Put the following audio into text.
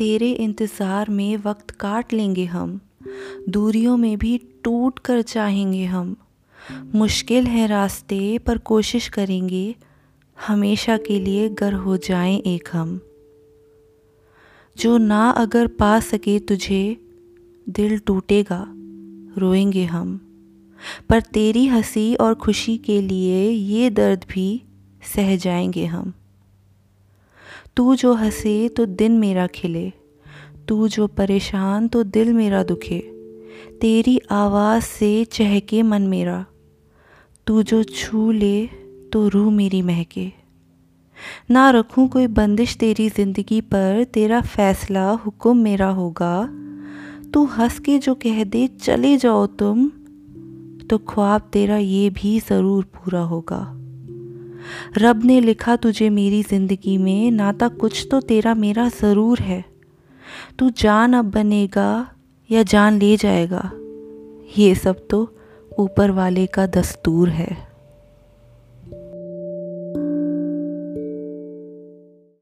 तेरे इंतज़ार में वक्त काट लेंगे हम। दूरियों में भी टूट कर चाहेंगे हम। मुश्किल है रास्ते पर कोशिश करेंगे। हमेशा के लिए गर हो जाएँ एक हम। जो ना अगर पा सके तुझे, दिल टूटेगा, रोएँगे हम। पर तेरी हँसी और खुशी के लिए ये दर्द भी सह जाएँगे हम। तू जो हंसे तो दिन मेरा खिले, तू जो परेशान तो दिल मेरा दुखे, तेरी आवाज़ से चहके मन मेरा, तू जो छू ले तो रूह मेरी महके। ना रखूँ कोई बंदिश तेरी ज़िंदगी पर, तेरा फ़ैसला हुक्म मेरा होगा। तू हंस के जो कह दे, चले जाओ तुम तो ख्वाब तेरा ये भी ज़रूर पूरा होगा। रब ने लिखा तुझे मेरी ज़िंदगी में नाता कुछ तो तेरा मेरा ज़रूर है। तू जान अब बनेगा या जान ले जाएगा। ये सब तो ऊपर वाले का दस्तूर है।